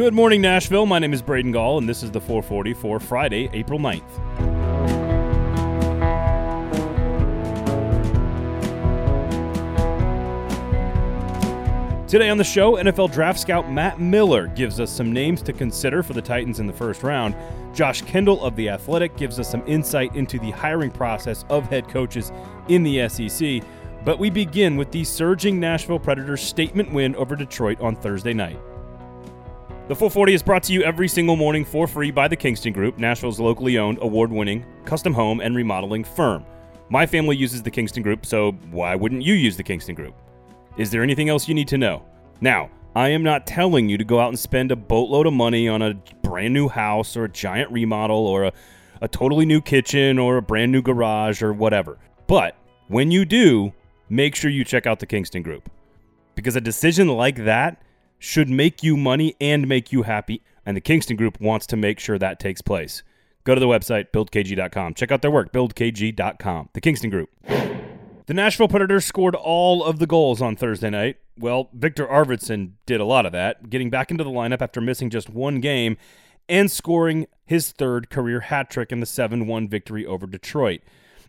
Good morning, Nashville. My name is Braden Gall, and this is the 440 for Friday, April 9th. Today on the show, NFL draft scout Matt Miller gives us some names to consider for the Titans in the first round. Josh Kendall of The Athletic gives us some insight into the hiring process of head coaches in the SEC. But we begin with the surging Nashville Predators statement win over Detroit on Thursday night. The 440 is brought to you every single morning for free by the Kingston Group, Nashville's locally owned, award winning custom home and remodeling firm. My family uses the Kingston Group, so why wouldn't you use the Kingston Group? Is there anything else you need to know? Now, I am not telling you to go out and spend a boatload of money on a brand new house or a giant remodel or a, a totally new kitchen or a brand new garage or whatever. But when you do, make sure you check out the Kingston Group. Because a decision like that should make you money and make you happy, and the Kingston Group wants to make sure that takes place. Go to the website, buildkg.com. Check out their work, buildkg.com. The Kingston Group. The Nashville Predators scored all of the goals on Thursday night. Well, Victor Arvidsson did a lot of that, getting back into the lineup after missing just one game and scoring his third career hat trick in the 7 1 victory over Detroit.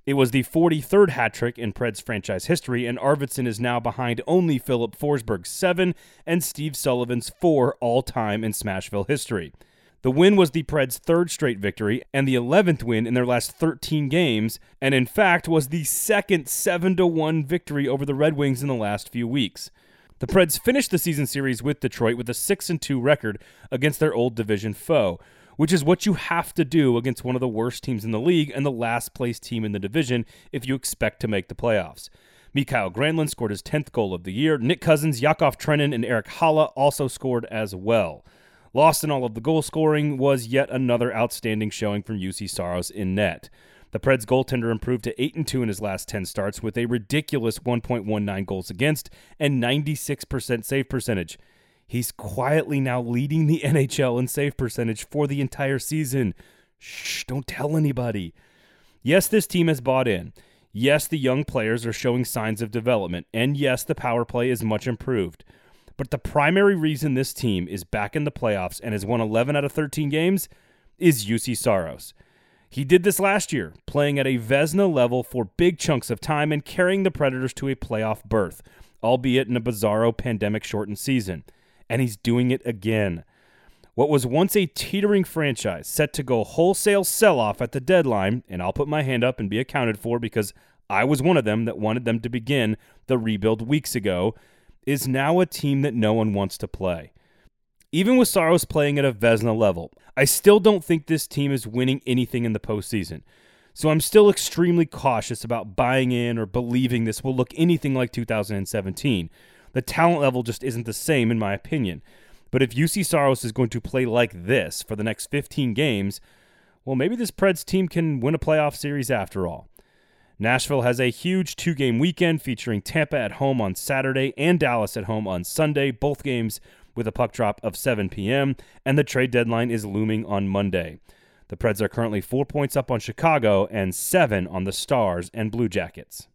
It was the 43rd hat trick in Preds franchise history, and Arvidsson is now behind only Filip Forsberg's seven and Steve Sullivan's four all time in Smashville history. The win was the Preds' third straight victory and the 11th win in their last 13 games, and in fact was the second 7 1 victory over the Red Wings in the last few weeks. The Preds finished the season series with Detroit with a 6 2 record against their old division foe, which is what you have to do against one of the worst teams in the league and the last place team in the division if you expect to make the playoffs. Mikael Granlund scored his 10th goal of the year. Nick Cousins, Yakov Trenin, and Erik Haula also scored as well. Lost in all of the goal scoring was yet another outstanding showing from Juuse Saros in net. The Preds goaltender improved to 8 and 2 in his last 10 starts with a ridiculous 1.19 goals against and 96% save percentage. He's quietly now leading the NHL in save percentage for the entire season. Shh, don't tell anybody. Yes, this team has bought in. Yes, the young players are showing signs of development. And yes, the power play is much improved. But the primary reason this team is back in the playoffs and has won 11 out of 13 games is Juuse Saros. He did this last year, playing at a Vezina level for big chunks of time and carrying the Predators to a playoff berth, albeit in a bizarro pandemic shortened season and he's doing it again. What was once a teetering franchise set to go wholesale sell off at the deadline, and I'll put my hand up and be accounted for because I was one of them that wanted them to begin the rebuild weeks ago, is now a team that no one wants to play. Even with Saros playing at a Vezina level, I still don't think this team is winning anything in the postseason. So I'm still extremely cautious about buying in or believing this will look anything like 2017 the talent level just isn't the same, in my opinion. But if Juuse Saros is going to play like this for the next 15 games, well, maybe this Preds team can win a playoff series after all. Nashville has a huge two game weekend featuring Tampa at home on Saturday and Dallas at home on Sunday, both games with a puck drop of 7 p.m., and the trade deadline is looming on Monday. The Preds are currently four points up on Chicago and seven on the Stars and Blue Jackets.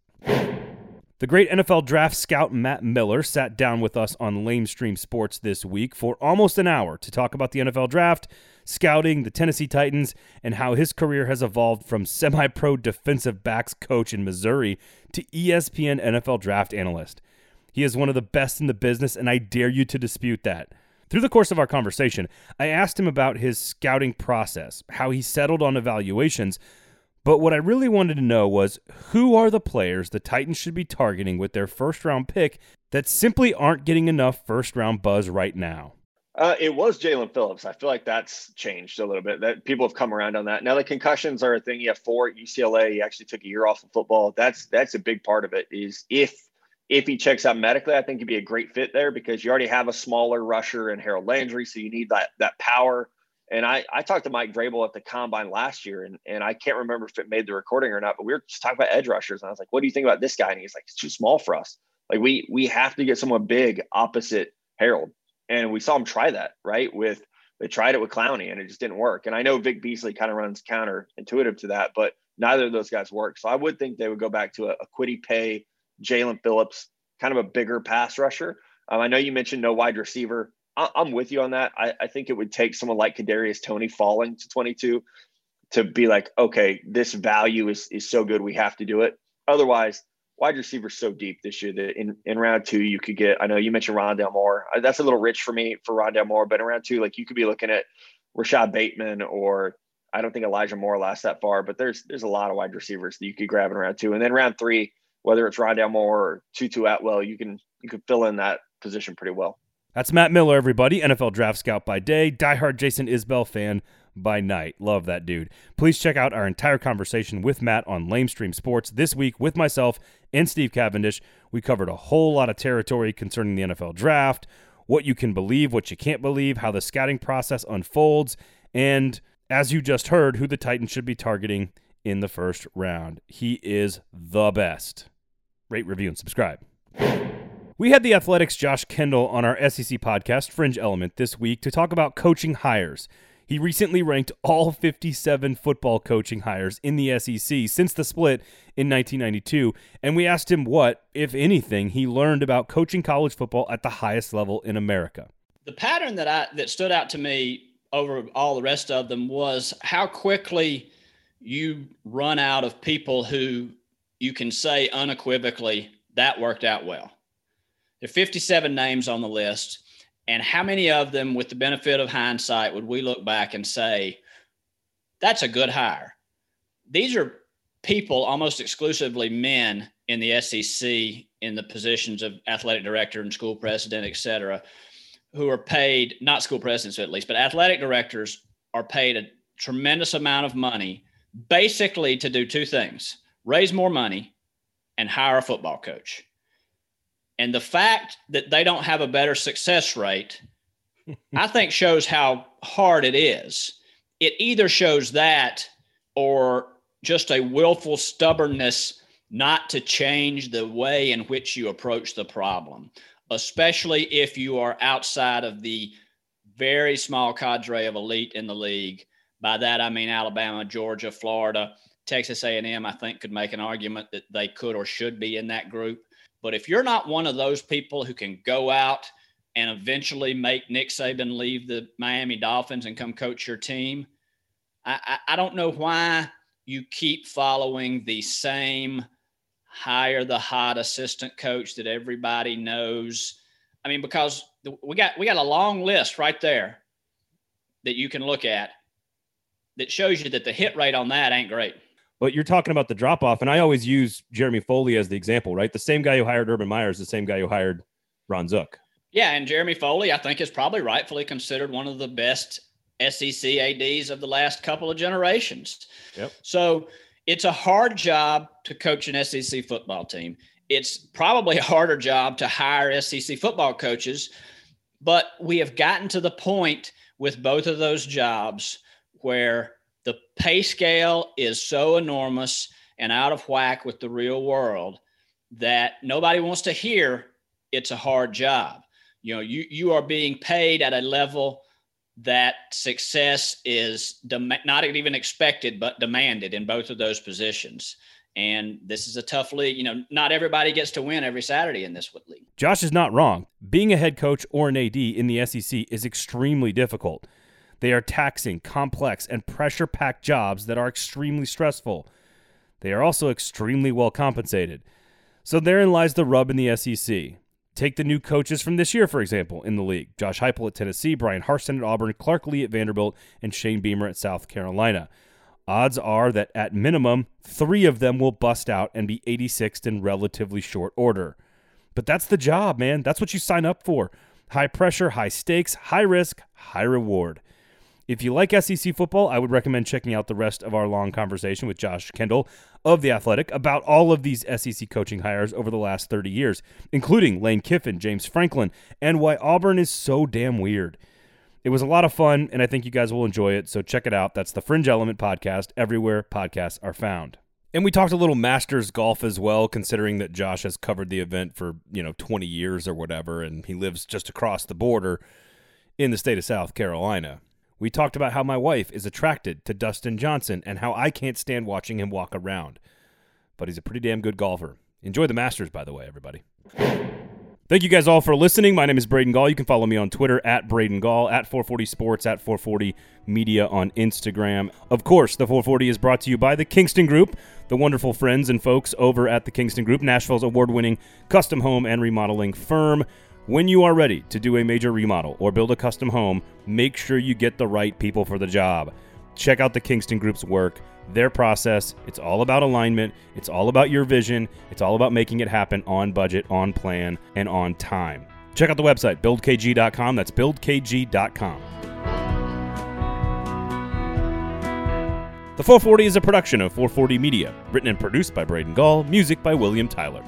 The great NFL draft scout Matt Miller sat down with us on Lamestream Sports this week for almost an hour to talk about the NFL draft, scouting, the Tennessee Titans, and how his career has evolved from semi pro defensive backs coach in Missouri to ESPN NFL draft analyst. He is one of the best in the business, and I dare you to dispute that. Through the course of our conversation, I asked him about his scouting process, how he settled on evaluations, but what I really wanted to know was who are the players the Titans should be targeting with their first round pick that simply aren't getting enough first round buzz right now? Uh, it was Jaelan Phillips. I feel like that's changed a little bit. That people have come around on that. Now the concussions are a thing. You have four at UCLA. He actually took a year off of football. That's that's a big part of it. Is if if he checks out medically, I think he'd be a great fit there because you already have a smaller rusher and Harold Landry, so you need that that power and I, I talked to Mike Vrabel at the combine last year, and, and I can't remember if it made the recording or not, but we were just talking about edge rushers. And I was like, what do you think about this guy? And he's like, it's too small for us. Like we we have to get someone big opposite Harold. And we saw him try that, right? With they tried it with Clowney and it just didn't work. And I know Vic Beasley kind of runs counterintuitive to that, but neither of those guys work. So I would think they would go back to a, a Paye, Jaelan Phillips, kind of a bigger pass rusher. Um, I know you mentioned no wide receiver I, am with you on that. I, I think it would take someone like Kadarius Toney falling to 22 to be like, okay, this value is is so good, we have to do it. Otherwise, wide receivers so deep this year that in, in round two you could get. I know you mentioned Rondale Moore. That's a little rich for me for Rondale Moore, but in round two, like you could be looking at Rashod Bateman or I don't think Elijah Moore lasts that far, but there's there's a lot of wide receivers that you could grab in round two, and then round three, whether it's Rondale Moore or Tutu Atwell, you can you can fill in that position pretty well. That's Matt Miller, everybody, NFL draft scout by day, diehard Jason Isbell fan by night. Love that dude. Please check out our entire conversation with Matt on Lamestream Sports this week with myself and Steve Cavendish. We covered a whole lot of territory concerning the NFL draft, what you can believe, what you can't believe, how the scouting process unfolds, and as you just heard, who the Titans should be targeting in the first round. He is the best. Rate, review, and subscribe. We had the Athletics' Josh Kendall on our SEC podcast, Fringe Element, this week to talk about coaching hires. He recently ranked all 57 football coaching hires in the SEC since the split in 1992, and we asked him what, if anything, he learned about coaching college football at the highest level in America. The pattern that I that stood out to me over all the rest of them was how quickly you run out of people who you can say unequivocally that worked out well. There are 57 names on the list. And how many of them, with the benefit of hindsight, would we look back and say, that's a good hire? These are people, almost exclusively men in the SEC, in the positions of athletic director and school president, et cetera, who are paid, not school presidents at least, but athletic directors are paid a tremendous amount of money basically to do two things raise more money and hire a football coach. And the fact that they don't have a better success rate, I think shows how hard it is. It either shows that or just a willful stubbornness not to change the way in which you approach the problem, especially if you are outside of the very small cadre of elite in the league. By that I mean Alabama, Georgia, Florida, Texas A&M. I think could make an argument that they could or should be in that group. But if you're not one of those people who can go out and eventually make Nick Saban leave the Miami Dolphins and come coach your team, I, I, I don't know why you keep following the same hire the hot assistant coach that everybody knows. I mean, because we got we got a long list right there that you can look at that shows you that the hit rate on that ain't great. But you're talking about the drop off, and I always use Jeremy Foley as the example, right? The same guy who hired Urban Meyer is the same guy who hired Ron Zook. Yeah, and Jeremy Foley, I think, is probably rightfully considered one of the best SEC ADs of the last couple of generations. Yep. So it's a hard job to coach an SEC football team. It's probably a harder job to hire SEC football coaches, but we have gotten to the point with both of those jobs where the pay scale is so enormous and out of whack with the real world that nobody wants to hear it's a hard job. You know, you you are being paid at a level that success is dem- not even expected but demanded in both of those positions. And this is a tough league. You know, not everybody gets to win every Saturday in this league. Josh is not wrong. Being a head coach or an AD in the SEC is extremely difficult. They are taxing, complex, and pressure packed jobs that are extremely stressful. They are also extremely well compensated. So therein lies the rub in the SEC. Take the new coaches from this year, for example, in the league Josh Heupel at Tennessee, Bryan Harsin at Auburn, Clark Lea at Vanderbilt, and Shane Beamer at South Carolina. Odds are that at minimum, three of them will bust out and be 86th in relatively short order. But that's the job, man. That's what you sign up for. High pressure, high stakes, high risk, high reward. If you like SEC football, I would recommend checking out the rest of our long conversation with Josh Kendall of The Athletic about all of these SEC coaching hires over the last 30 years, including Lane Kiffin, James Franklin, and why Auburn is so damn weird. It was a lot of fun, and I think you guys will enjoy it, so check it out. That's the Fringe Element Podcast, everywhere podcasts are found. And we talked a little Masters golf as well, considering that Josh has covered the event for, you know, 20 years or whatever, and he lives just across the border in the state of South Carolina. We talked about how my wife is attracted to Dustin Johnson and how I can't stand watching him walk around. But he's a pretty damn good golfer. Enjoy the Masters, by the way, everybody. Thank you guys all for listening. My name is Braden Gall. You can follow me on Twitter at Braden Gall, at 440 Sports, at 440 Media on Instagram. Of course, the 440 is brought to you by the Kingston Group, the wonderful friends and folks over at the Kingston Group, Nashville's award winning custom home and remodeling firm. When you are ready to do a major remodel or build a custom home, make sure you get the right people for the job. Check out the Kingston Group's work their process. It's all about alignment. It's all about your vision. It's all about making it happen on budget, on plan, and on time. Check out the website, buildkg.com. That's buildkg.com. The 440 is a production of 440 Media, written and produced by Braden Gall, music by William Tyler.